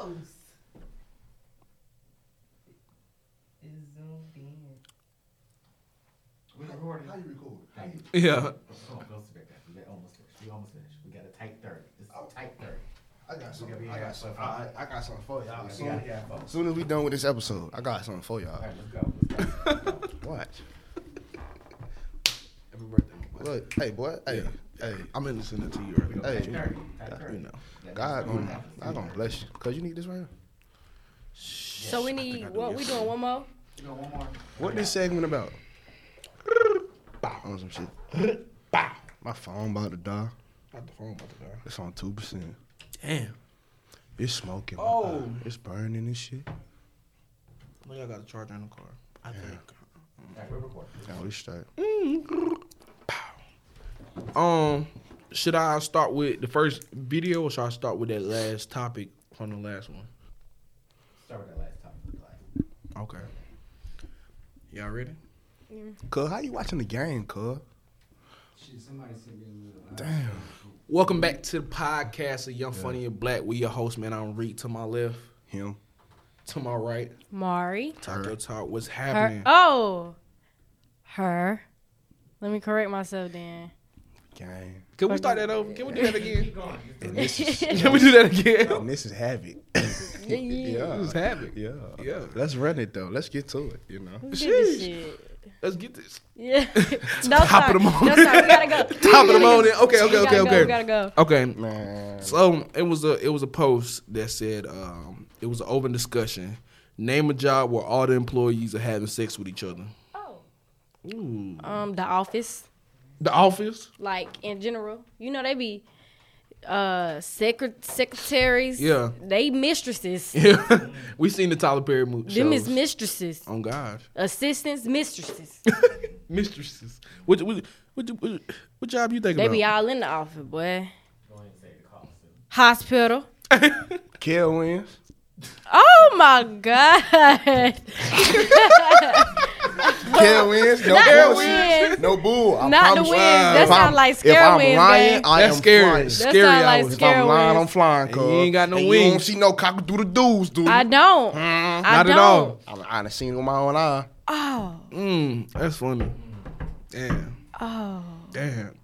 It's zoomed in. We recording. How you record? How you? Yeah. Come on, close to back there. We almost finished. We almost finished. We got a tight thirty. It's a tight thirty. I got something. I got something. for I, I got something for y'all. We Soon, got soon as we done with this episode, I got something for All y'all. right, let's go. Let's go. Watch. Happy birthday. Look, hey boy, hey, hey, I'm in listening to you We earlier. go Hey, you- thirty. Tight God, thirty. You um, know. God that's gonna, what God gonna bless you, cause you need this right now. So we need what we doing? One more. You know, one more. What this segment about? Bow on some shit. Bow. My phone about to die. Not the phone about to die. It's on two percent. Damn. It's smoking. Oh. eye. it's burning and shit. Well, y'all got a charger in the car. I think. All right, we're recording. Now we straight. Mm. Um, should I start with the first video or should I start with that last topic from the last one? Start with that last topic. Okay. Y'all ready? Yeah. Cuz, how you watching the game, cuz? shit, somebody sent me a little. Damn. Welcome back to the podcast of Young Funny and Black. We your host, man. I'm Reed to my left, Him. to my right. Mari. Talk your talk. What's Her. happening? Oh. Her. Let me correct myself then. Game. Can we start that over? Can we do that again? And this is Can we do that again? and this is havoc. Yeah. yeah. What's happening? Yeah. Yeah. Let's run it though. Let's get to it, you know. Let's get this Sheesh. shit. Let's get this. Yeah. no, Top sorry. of the morning. No, sorry. We gotta go. Top of the morning. Okay, We okay, gotta okay, go, okay. We gotta go. Okay. Man. So it was a it was a post that said um, it was an open discussion. Name a job where all the employees are having sex with each other. Oh. Ooh. Um, the office, The office. like in general, you know, they be uh secret secretaries. Yeah. They mistresses. Yeah, we seen the Tyler Perry movie. Them is mistresses. Oh God, Assistants, mistresses. mistresses. What what what, what, what job you think They about? be all in the office, boy. Go ahead and say the Hospital. Kel wins. Oh my god. Kel wins. No Not wins. No bull. I Not the promise wins. you. That If sound I'm- like If scare I'm wins, lying. I That's am scary. flying. That Scary sound like hours. If I'm lying, I'm flying, cuz. you ain't got no wings. You don't see no cock through the dudes, dude. I don't. I Not don't. at all. I, I done seen it with my own eye. Oh. Mm, that's funny. Damn, Oh. damn.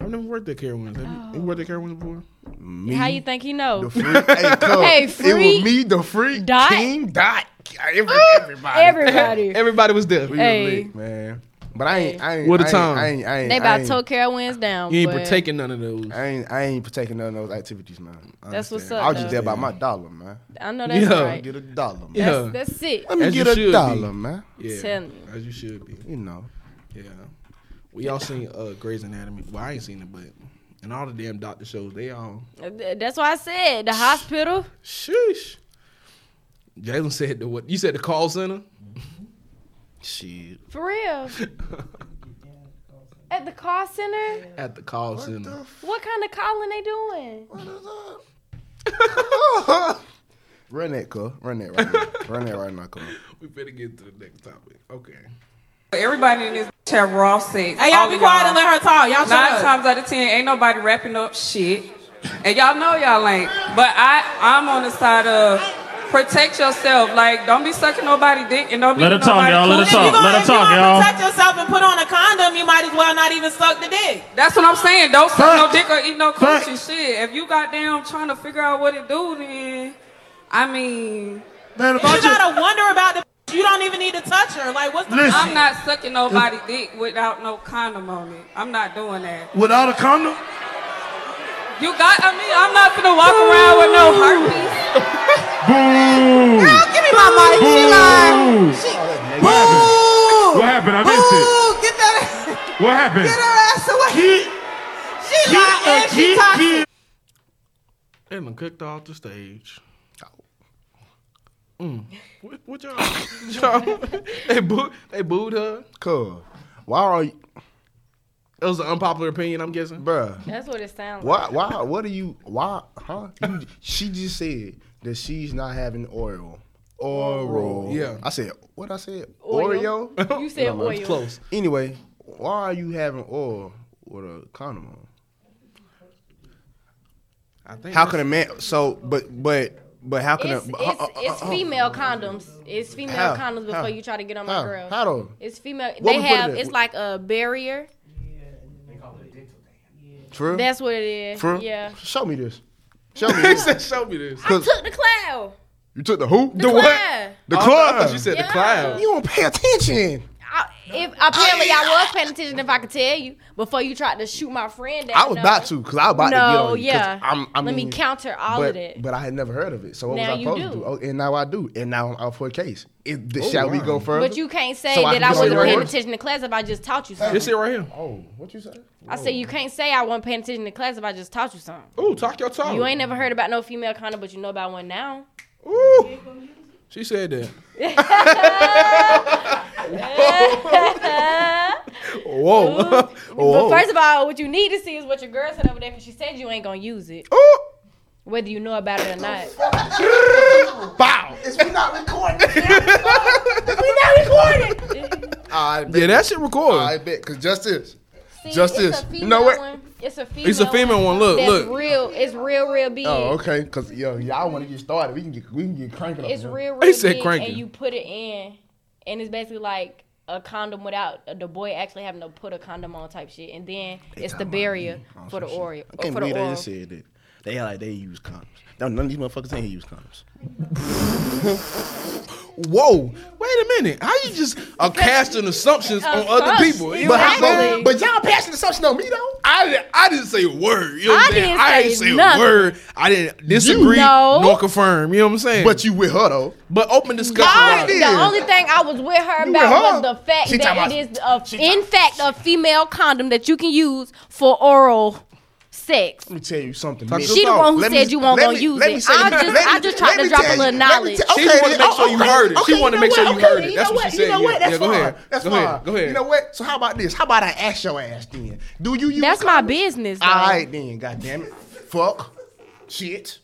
I've never worked at Carowinds. Have you, you worked at Carowinds before? Me, How you think he know? the freak. hey, cuz. Hey, It was me, the freak, Dot. King, Dot. Every, everybody. Everybody. Everybody was there. We Hey. was lit, man. But I ain't, I ain't, What a I ain't, time. I ain't, I ain't, They I about ain't, to Carowinds down. You ain't boy. partaking none of those. I ain't, I ain't partaking none of those activities, man. I That's what's understand. up, I was just there about my dollar, man. I know that's Yeah. right. Get a dollar, man. Yeah. That's, that's it. Let me As get should a be. dollar, man. Yeah, Telling you. as you should be. You know. Yeah, we all seen uh, Grey's Anatomy. Well, I ain't seen it, but and all the damn doctor shows, they all That's why I said the hospital. sheesh. Jalen said the what? You said the call center. Shit. For real. At the call center? At the call center. What kind of calling they doing? Run that, cuz. Run that right now. Run that right now, cuz. we better get to the next topic. Okay. Everybody in this have raw sex. Hey, y'all be of quiet and let her talk. Y'all Nine up. times out of ten, ain't nobody wrapping up shit. And y'all know y'all ain't. But I, I'm on the side of protect yourself. Like, don't be sucking nobody dick and don't be Let her talk, nobody y'all. Let her If you talk. gonna, Let her if you talk, gonna y'all. protect yourself and put on a condom, you might as well not even suck the dick. That's what I'm saying. Don't suck no dick or eat no Facts. coochie. Shit. If you goddamn trying to figure out what it do, then I mean, Man, if You gotta wonder about the. You don't even need to touch her. Like, what's the Listen. I'm not sucking nobody dick without no condom on it. I'm not doing that. without a condom, You got, I mean, I'm not gonna walk around with no herpes. boo. Give me my mic. She lied. Boo. She, What happened? boo. What happened? I missed it. Get that. What happened? Get her ass away. Keep, She lied keep, and she keep, toxic. keep. They cooked off the stage. Mm. What, what y'all? y'all they booed. They booed her. Cuz. Why are you, It was an unpopular opinion. I'm guessing. bruh? That's what it sounds like. Why, why, what are you, why, huh? You, she just said that she's not having oil. Oral. Yeah. I said, what I said? Oil. Oreo? You said No, oil. Close. Anyway, why are you having oil with a condom on? I think. How that's- can a man? So, but, but, But how can It's, it? it's, uh, it's uh, female condoms. It's female How? condoms before How? you try to get on my How? girl. How though? It's female. What they we put it have. It's like a barrier. They call it a dental dam. True. That's what it is. True. Yeah. Show me this. Show me He this. said, "Show me this." I took the cloud. You took the who? The, what? The Oh, I thought you said Yeah. the cloud. You don't pay attention. I, if apparently oh, I was paying attention if I could tell you before you tried to shoot my friend down. I was no. about to, cause I was about to get No, on you. 'cause yeah. I'm, I Let me counter all but, of it. But I had never heard of it. So what Now was I you supposed do. to do? Oh, and now I do. And now I'm out for a case. It, th- Oh, shall we go further? But you can't say So that can I wasn't your paying horse? attention to class if I just taught you something. This it right here. Oh, what you say? I said you can't say I wasn't paying attention to class if I just taught you something. Ooh, talk your talk. You ain't never heard about no female condom, but you know about one now. Ooh. She said that. Whoa. But Whoa. first of all, what you need to see is what your girl said over there because she said you ain't gonna use it, Ooh. whether you know about it or not. Bow. Is we not recording? we not recording. I bet. Yeah, that shit recorded. I bet. Cause just this. See, Just it's this. a You know what? female One. It's a female. It's a female one. Look, that's look. real. It's real, real big. Oh, okay. Cause yo, y'all want to get started. We can get we can get cranking. It's here. real, He real said cranking. and you put it in, and it's basically like a condom without the boy actually having to put a condom on type shit, and then it's the barrier oh, for the some shit. I can't For the believe they oral. just said that. They like they use condoms. No, none of these motherfuckers ain't use condoms. Whoa. Wait a minute. How you just are casting assumptions on other people? You know what I'm Exactly. saying? But y'all passing assumption on me though. I, I didn't say a word. You know what I I'm saying? didn't I ain't say say a nothing. word. I didn't disagree know. nor confirm. You know what I'm saying? But you with her though. but open discussion. I about it. did. The only thing I was with her You about with her? was the fact She that talking it about- is, a, in fact, a female condom that you can use for oral sex. Let me tell you something. Talk She the one who Let said me- you weren't let gonna me- use it. say- I let just, me- I just tried to me drop a little let me knowledge. tell- She okay, wanted to then- make sure you okay, heard it. She wanted to make know sure you heard it. you That's know what she said. You know what? That's yeah, go fine. ahead. That's Go fine. ahead. Go ahead. You know what? So how about this? How about I ask your ass then? Do you use That's my business. All right then. God damn it. Fuck. Shit.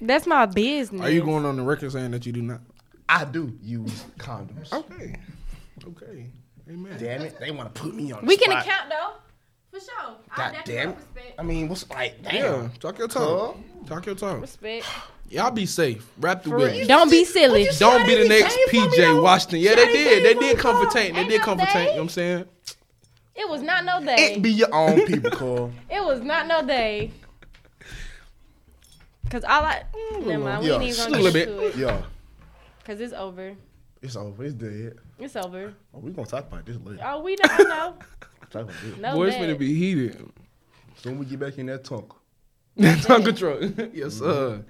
That's my business. Are you going on the record saying that you do not? I do use condoms. Okay. Okay. Amen. Damn it. They want to put me on. The We can account though, for sure. I God definitely damn it. respect. I mean, what's like? Damn. Yeah. Talk your talk. Talk your talk. Respect. Y'all be safe. Wrap the For whip. Don't be silly. Don't be the next came for me, PJ? Washington. Yeah, they did. They did for come for Tank. They did no come for Tank. You know what I'm saying? It was not no day. It be your own people, Cole. It was not no day. Cause all I mm, never mind. We Yeah, ain't even a gonna little get bit. it. Yeah. Cause it's over. It's over. It's dead. It's over. Oh, we gonna talk about this later. Oh, we don't know. Talk about this. No Boy, it's bad. gonna be heated. Soon we get back in that talk. Tongue control. yes, sir.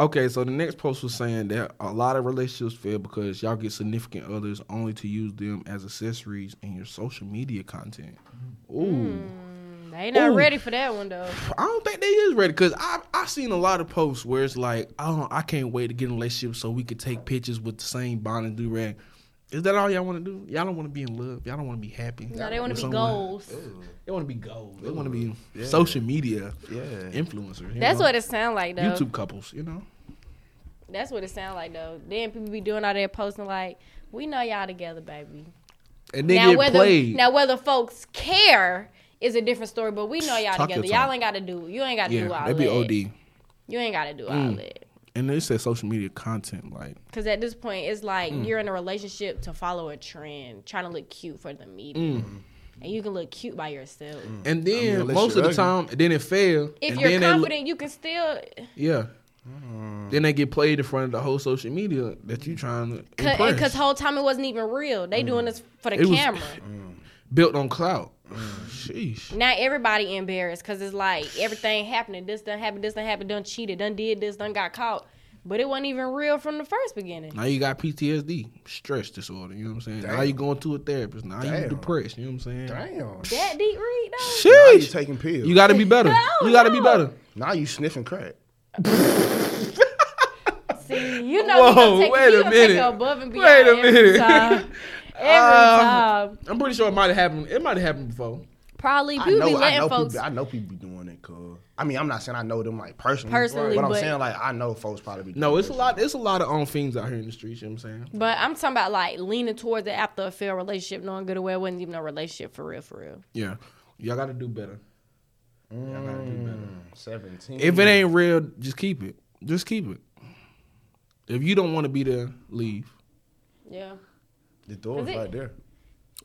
Okay, so the next post was saying that a lot of relationships fail because y'all get significant others only to use them as accessories in your social media content. Hmm. Ooh. They not Ooh. ready for that one though. I don't think they is ready because I I seen a lot of posts where it's like I don't I can't wait to get in a relationship so we could take pictures with the same bond and do rag. Is that all y'all want to do? Y'all don't want to be in love. Y'all don't want to be happy. No, they want to be someone. goals. They want to be gold. They want to be social media Yeah. influencers. That's know? what it sounds like though. YouTube couples. You know. That's what it sounds like though. Then people be doing all that posting like, "We know y'all together, baby." And then now get whether played. now whether folks care is a different story, but we know y'all Talk together. Y'all ain't got to do. You ain't got to do yeah, all they be. OD. You ain't got to do all Mm. that. And they said social media content like Because at this point, it's like Mm. you're in a relationship to follow a trend, trying to look cute for the media. Mm. And you can look cute by yourself. And then unless most of the ugly. time, then it fails. If and you're then they look- confident, you can still. yeah. Then they get played in front of the whole social media that you trying to impress. Because whole time it wasn't even real. They doing this for the It was- camera. built on clout. Sheesh. Now everybody embarrassed because it's like everything happening. This done happened. This done happened. Done cheated. Done did this. Done got caught. But it wasn't even real from the first beginning. Now you got PTSD, stress disorder. You know what I'm saying? Now you going to a therapist. Now you depressed. You know what I'm saying? Damn. That deep read though. Now you taking pills. You got to be better. No, you got to be better. now you sniffing crack. See, you know we Whoa, gonna take, wait we a gonna take minute. it above and Wait beyond a every minute. time. Every Uh, time. I'm pretty sure it might have happened. It might have happened before. Probably I people know, be I know folks. people. I know people be doing it. Cause I mean, I'm not saying I know them like personally. Personally, but I'm but- saying like I know folks probably be. No, it's a lot. It's a lot of on things out here in the streets. You know what I'm saying? But I'm talking about like leaning towards it after a failed relationship, knowing good and well it wasn't even a relationship for real, for real. Yeah. Y'all got to do better. Y'all got to do better. Seventeen. If it ain't real, just keep it. Just keep it. If you don't want to be there, leave. Yeah. The door is Is it- right there.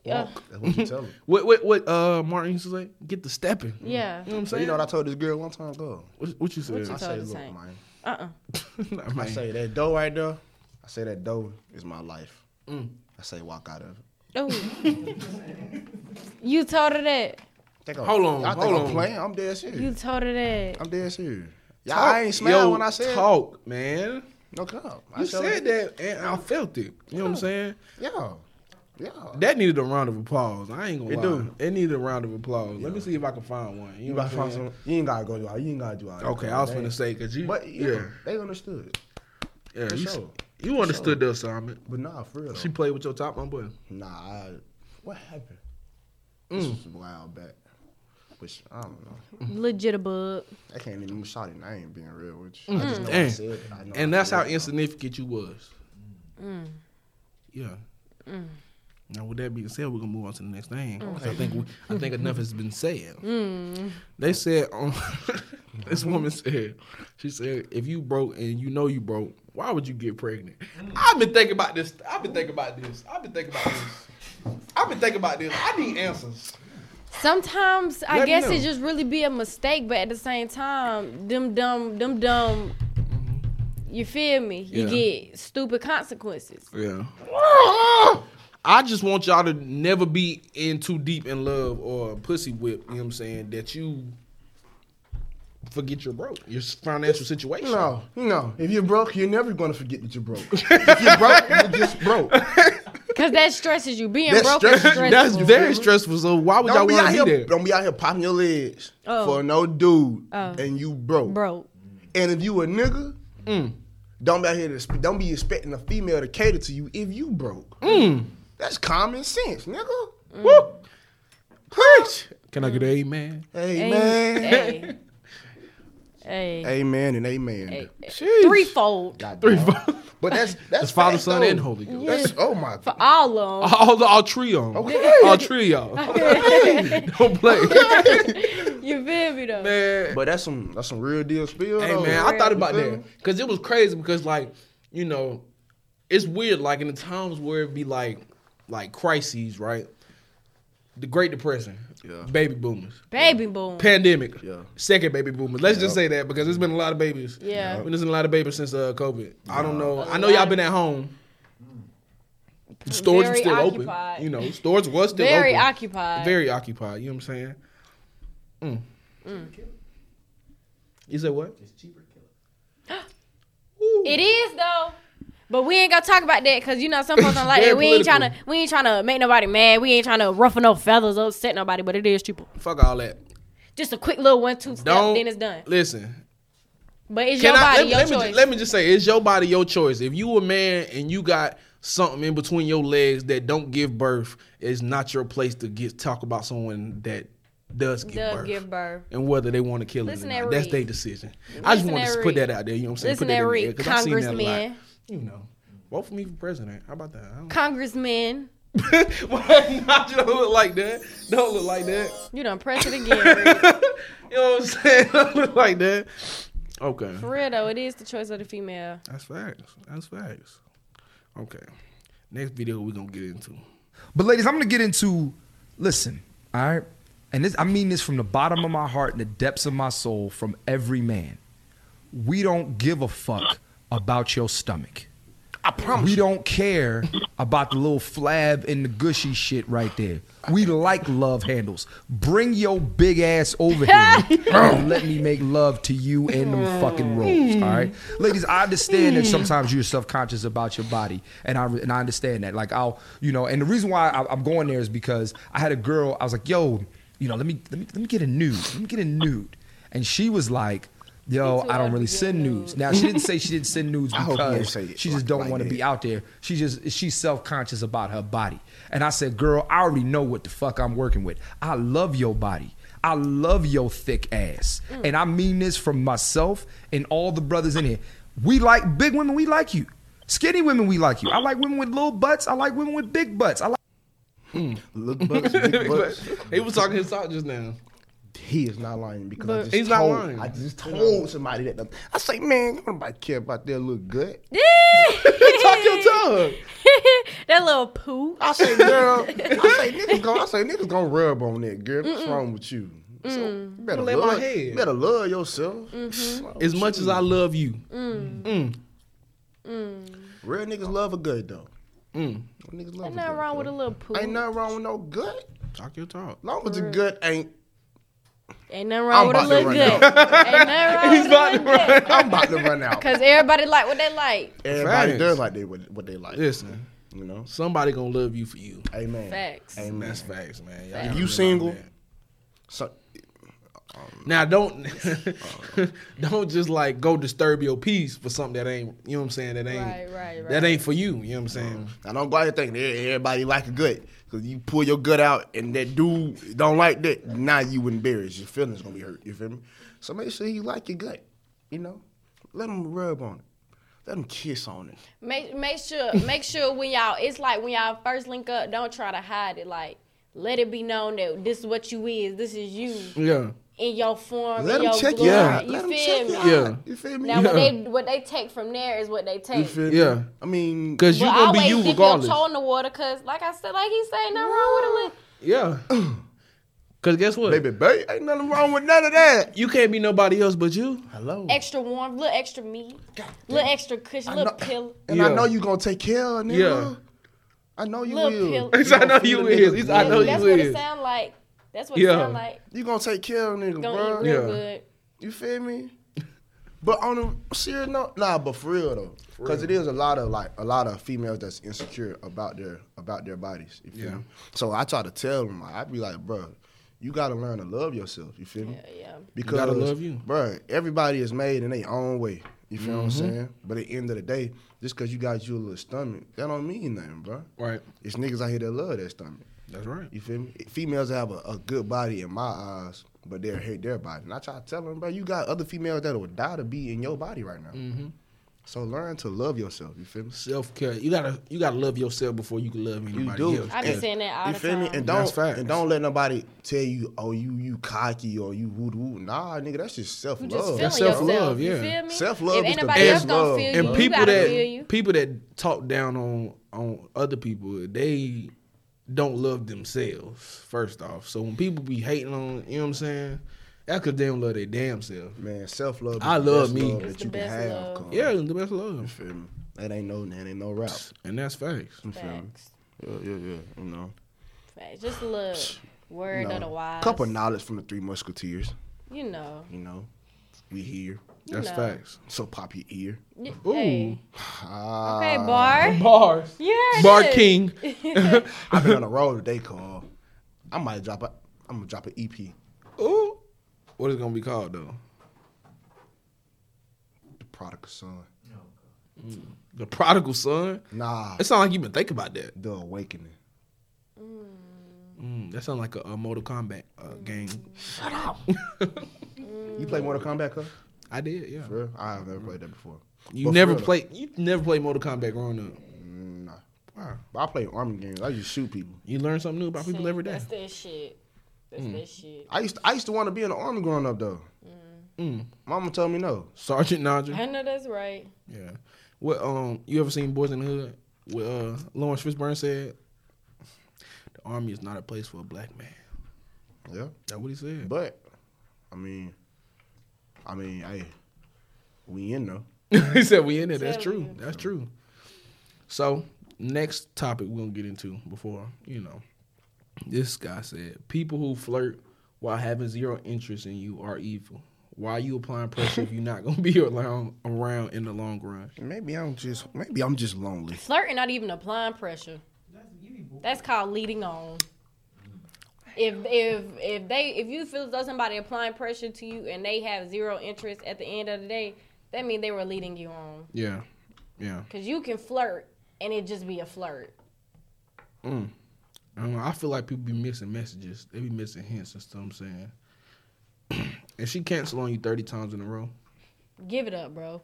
Yeah. That's what you tell him. What what what uh Martin used to say? Get the stepping. Yeah. You know what I'm saying? you know what I told this girl one time ago? what, what you said? What you I told say, the look, same. man. Uh uh Nah, I man. say that door right there. I say that door is my life. Mm. I say walk out of it. Oh. you told her that. Think I'm- Hold on, Y'all think hold I'm on. playing? I'm dead serious. You told her that. I'm dead serious. Y'all I ain't smile when I said talk, man. No come. I You showed said it. that, and I felt it. You know what I'm saying? Yeah. Yeah. That needed a round of applause. I ain't gonna lie, It lie. do. It needed a round of applause. Let me see if I can find one. You, You know gotta what I'm find saying? some. You ain't gotta go do all. You ain't gotta do all. that. Okay, I was They- finna say because you, But yeah, yeah, they understood. yeah, for you, sure. you understood the assignment. But nah, for real. Though. She played with your top, my boy. Nah, I, what happened? This Mm. was a while back. Which I don't know. Legit a bug. I can't even shout it. I ain't being real with you. I just know I And, said it. I know and I that's how it. insignificant you was. Mm. Yeah. Mm. Now, with that being said, we're gonna move on to the next thing. 'Cause I think we, I think enough has been said. They said, um, this woman said, she said, if you broke and you know you broke, why would you get pregnant? I've been thinking about this. I've been thinking about this. I've been thinking about this. I've been thinking about this. I need answers. Sometimes I Let guess know. it just really be a mistake, but at the same time, them dumb, them dumb. You feel me? You Yeah. get stupid consequences. Yeah. I just want y'all to never be in too deep in love or pussy whip, you know what I'm saying, that you forget you're broke. Your financial situation. No, no. If you're broke, you're never gonna forget that you're broke. if you're broke, you're just broke. Cause that stresses you. Being That broke is stresses you. That's very stressful. So why would y'all Don't be, out want to be here, there? don't be out here popping your legs Oh. for no dude, Oh. and you broke. broke. And if you a nigga, Mm. don't be out here to sp- don't be expecting a female to cater to you if you broke. Mm. That's common sense, nigga. Woo. Preach. Can I get an amen? Amen. Hey. Hey. Amen and amen. Hey. Sheesh. Threefold God Three, But that's that's That's Father, Son, though. and Holy Ghost. That's oh my god. For all of them. All the all three of 'em. All three of y'all. Don't play. You feel me though? man. But that's some that's some real deal spill. Hey though. man, I thought about that because it was crazy because like you know, it's weird like in the times where it be like like crises, right? The Great Depression, Yeah. baby boomers, Baby boom. pandemic, Yeah. second baby boomers. Let's just say that because there's been a lot of babies. Yeah. Been there's been a lot of babies since uh, COVID. I don't know. I know y'all been at home. The stores were still occupied. open. You know, stores was still Very open. occupied. Very occupied. You know what I'm saying? Mm. You said what? It's cheaper to kill it. It is though. But we ain't gonna talk about that because you know some folks don't like it. We ain't trying to we ain't trying to make nobody mad. We ain't trying to ruffle no feathers, upset nobody. But it is cheaper. Fuck all that. Just a quick little one two step, Don't then it's done. listen. But it's Can your I, body, let, me- your let, choice. just, let me just say, it's your body, your choice. If you a man and you got something in between your legs that don't give birth, it's not your place to get talk about someone that does give Does birth. give birth. And whether they want to kill Listen it or not. That's their decision. I just want to put that out there. You know what I'm saying? Listen put that in there, 'cause I seen that a lot. Congressman. You know. Vote for me for president. How about that? I don't- Congressman, Why not? You don't look like that. Don't look like that. you done press it again. Reed. You know what I'm saying? Don't look like that. Okay. For real though, it is the choice of the female. That's facts. That's facts. Okay. Next video we're gonna get into. But ladies, I'm gonna get into listen, all right? And this I mean this from the bottom of my heart and the depths of my soul from every man. We don't give a fuck about your stomach. I promise. We you. don't care about the little flab and the gushy shit right there. We like love handles. Bring your big ass over here and let me make love to you in them fucking rolls. All right, ladies. I understand that sometimes you're self conscious about your body, and I and I understand that. Like I'll, you know, and the reason why I, I'm going there is because I had a girl. I was like, yo, you know, let me let me let me get a nude. Let me get a nude, and she was like. Yo, I don't really send nude. nudes. Now she didn't say she didn't send nudes I hope you don't because say she just like- don't like want to be out there. She just she's self conscious about her body. And I said, girl, I already know what the fuck I'm working with. I love your body. I love your thick ass. Mm. And I mean this from myself and all the brothers in here. We like big women. We like you. Skinny women. We like you. I like women with little butts. I like women with big butts. I like. Hmm. Look butts, big butts. he was talking his talk just now. He is not lying because I just He's not lying. I just told somebody that. the- I say, man, nobody care about their look good. Talk your tongue. that little poo. I say, girl, I say niggas gonna, I say niggas gonna rub on that, girl. What's wrong with you? So you better Lay my love, head. you better love yourself. Mm-hmm. As much as I love you. Mm. Real niggas love a good though. Mm. Real niggas love Ain't nothing good. wrong with a little poo. Ain't nothing wrong with no good. Talk your talk. Long as the good ain't. Ain't nothing wrong I'm with a about to little run good. out. Ain't nothing wrong with a little good. I'm about to run out. Cause everybody like what they like. Everybody Facts. does like they what, what they like. Listen, You know. somebody gonna love you for you. Amen. Facts. Amen. That's facts, man. Y'all Facts. gotta You single? that. So, Now don't don't just like go disturb your peace for something that ain't you know what I'm saying that ain't Right, right, right. that ain't for you. You know what I'm saying? I don't go out here thinking "Eh, everybody like a good. Cause you pull your gut out and that dude don't like that, now you embarrassed. Your feelings gonna be hurt. You feel me? So make sure you like your gut. You know, let them rub on it. Let them kiss on it. Make make sure make sure when y'all it's like when y'all first link up, don't try to hide it. Like let it be known that this is what you is. This is you Yeah. In your form. Let in them your check you out. You Let them feel check me? you out. Yeah. You feel me? Now what they what they take from there is what they You take. feel me? Yeah. I mean, Cause you But gonna be always you dip regardless. your toe in the water, cause like I said, like he said, nothing wrong with a little. Yeah. Cause guess what? baby, baby, ain't nothing wrong with none of that. You can't be nobody else but you. Hello. Extra warm, little extra meat, little extra cushion, little pillow, And I know you gonna take care of nigga. Yeah. I know you little will. pillow. He said, I know you feed a is. nigga He said, I good. know That's what it sound like. That's what Yeah. it sound like. You gonna take care of nigga, Gonna bro. eat real Yeah. good. You feel me? But on a serious note, nah, but for real though, because it is a lot of like a lot of females that's insecure about their about their bodies. You feel Yeah. me? So I try to tell them, I'd be like, bro, you gotta learn to love yourself. You feel me? Yeah, yeah. Because gotta love you. bro. Everybody is made in their own way. You feel what I'm Mm-hmm. saying? But at the end of the day, just because you got you a little stomach, that don't mean nothing, bro. Right. It's niggas out here that love that stomach. That's right. You feel me? Females have a, a good body in my eyes, but they hate their body. And I try to tell them, bro, you got other females that would die to be in your body right now. Mm-hmm. So learn to love yourself. You feel me? Self care. You gotta you gotta love yourself before you can love anybody You do. else. I be And- saying that all you the feel me? And don't facts. and don't let nobody tell you, oh, you you cocky or you woo woo. Nah, nigga, that's just self love. That's self-love, yeah. Self-love If is the best else gonna love. feel and you, people you that feel you. people that talk down on on other people, they don't love themselves. First off, so when people be hating on, you know what I'm saying? That's because they don't love their damn self. Man, self love. I love me. Love that you can have. love. cuz. Yeah, the best love. You feel me? That ain't no, that ain't no rap. and that's facts. You feel me? Facts. Yeah, yeah, yeah. You know, Facts. Just a little word you know. of the wise. couple knowledge from the Three Musketeers. You know. You know, we here. You That's know. facts. So pop your ear. Y- Ooh. Hey. Ah, Okay, bar. Bars. Yeah. heard Bar it. King. I've been on the road today, Carl. I might drop a. I'm gonna drop an EP. Ooh. What is it gonna be called though? The Prodigal Son. The Prodigal Son. Nah, It sounds like you've been thinking about that. The Awakening. Mm, that sounds like a, a Mortal Kombat uh, game. You play Mortal Kombat, cuz? I did, yeah. For real? I've never played that before. You But for never real, though. played. You never played Mortal Kombat growing up. Nah. Wow. But I play army games. I just shoot people. You learn something new about people Shit, every day. That's that shit. That's that shit. I used to, I used to want to be in the army growing up though. Mm. Mama told me no. Sergeant Nodger. I know that's right. Yeah. What um you ever seen Boys in the Hood? What uh Laurence Fishburne said? The army is not a place for a black man. Yeah. That's what he said. But I mean, I mean, hey, we in though. he said we in there. That's true. That's true. So next topic we're gonna get into before, you know. This guy said people who flirt while having zero interest in you are evil. Why are you applying pressure if you're not gonna be around around in the long run? Maybe I'm just maybe I'm just lonely. Flirting, not even applying pressure. That's called leading on. If if if they if you feel as though somebody applying pressure to you and they have zero interest at the end of the day, that means they were leading you on. Yeah. Yeah. Cause you can flirt and it just be a flirt. Mm. I, don't know, I feel like people be missing messages. They be missing hints and stuff. I'm saying. if she cancel on you thirty times in a row, Give it up, bro.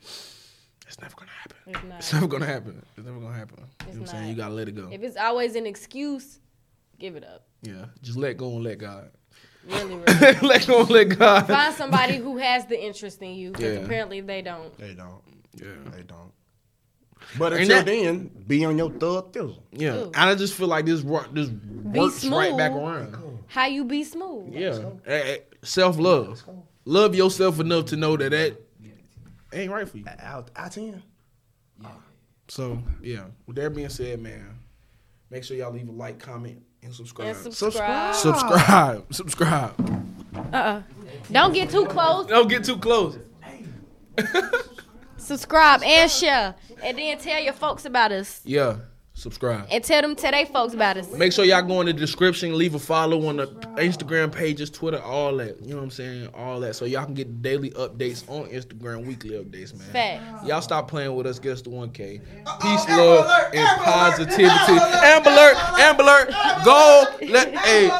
it's never gonna happen. It's. It's never gonna happen. It's never gonna happen. It's you know what I'm saying? You gotta let it go. If it's always an excuse, give it up. yeah, just let go and let God. Really, really. let go, and let God. Find somebody who has the interest in you. 'cause Yeah. apparently they don't. They don't. Yeah. They don't. But until that- then, be on your thug thizzle. Yeah, Ooh. I just feel like this work, this works right back around. How you be smooth? Yeah, self love, love yourself enough to know that that ain't right for you. Out, out ten. So yeah, with that being said, man, make sure y'all leave a like, comment, and subscribe. And subscribe. subscribe, subscribe. Uh-uh. Don't get too close. Don't get too close. Subscribe and share. And then tell your folks about us. Yeah, subscribe. And tell them, today, folks about us. Make sure y'all go in the description, leave a follow on the Instagram pages, Twitter, all that. You know what I'm saying? All that. So y'all can get daily updates on Instagram, weekly updates, man. Facts. Y'all stop playing with us, get us to 1K. Peace, love, and positivity. Amber alert, Amber alert, go. Let, hey.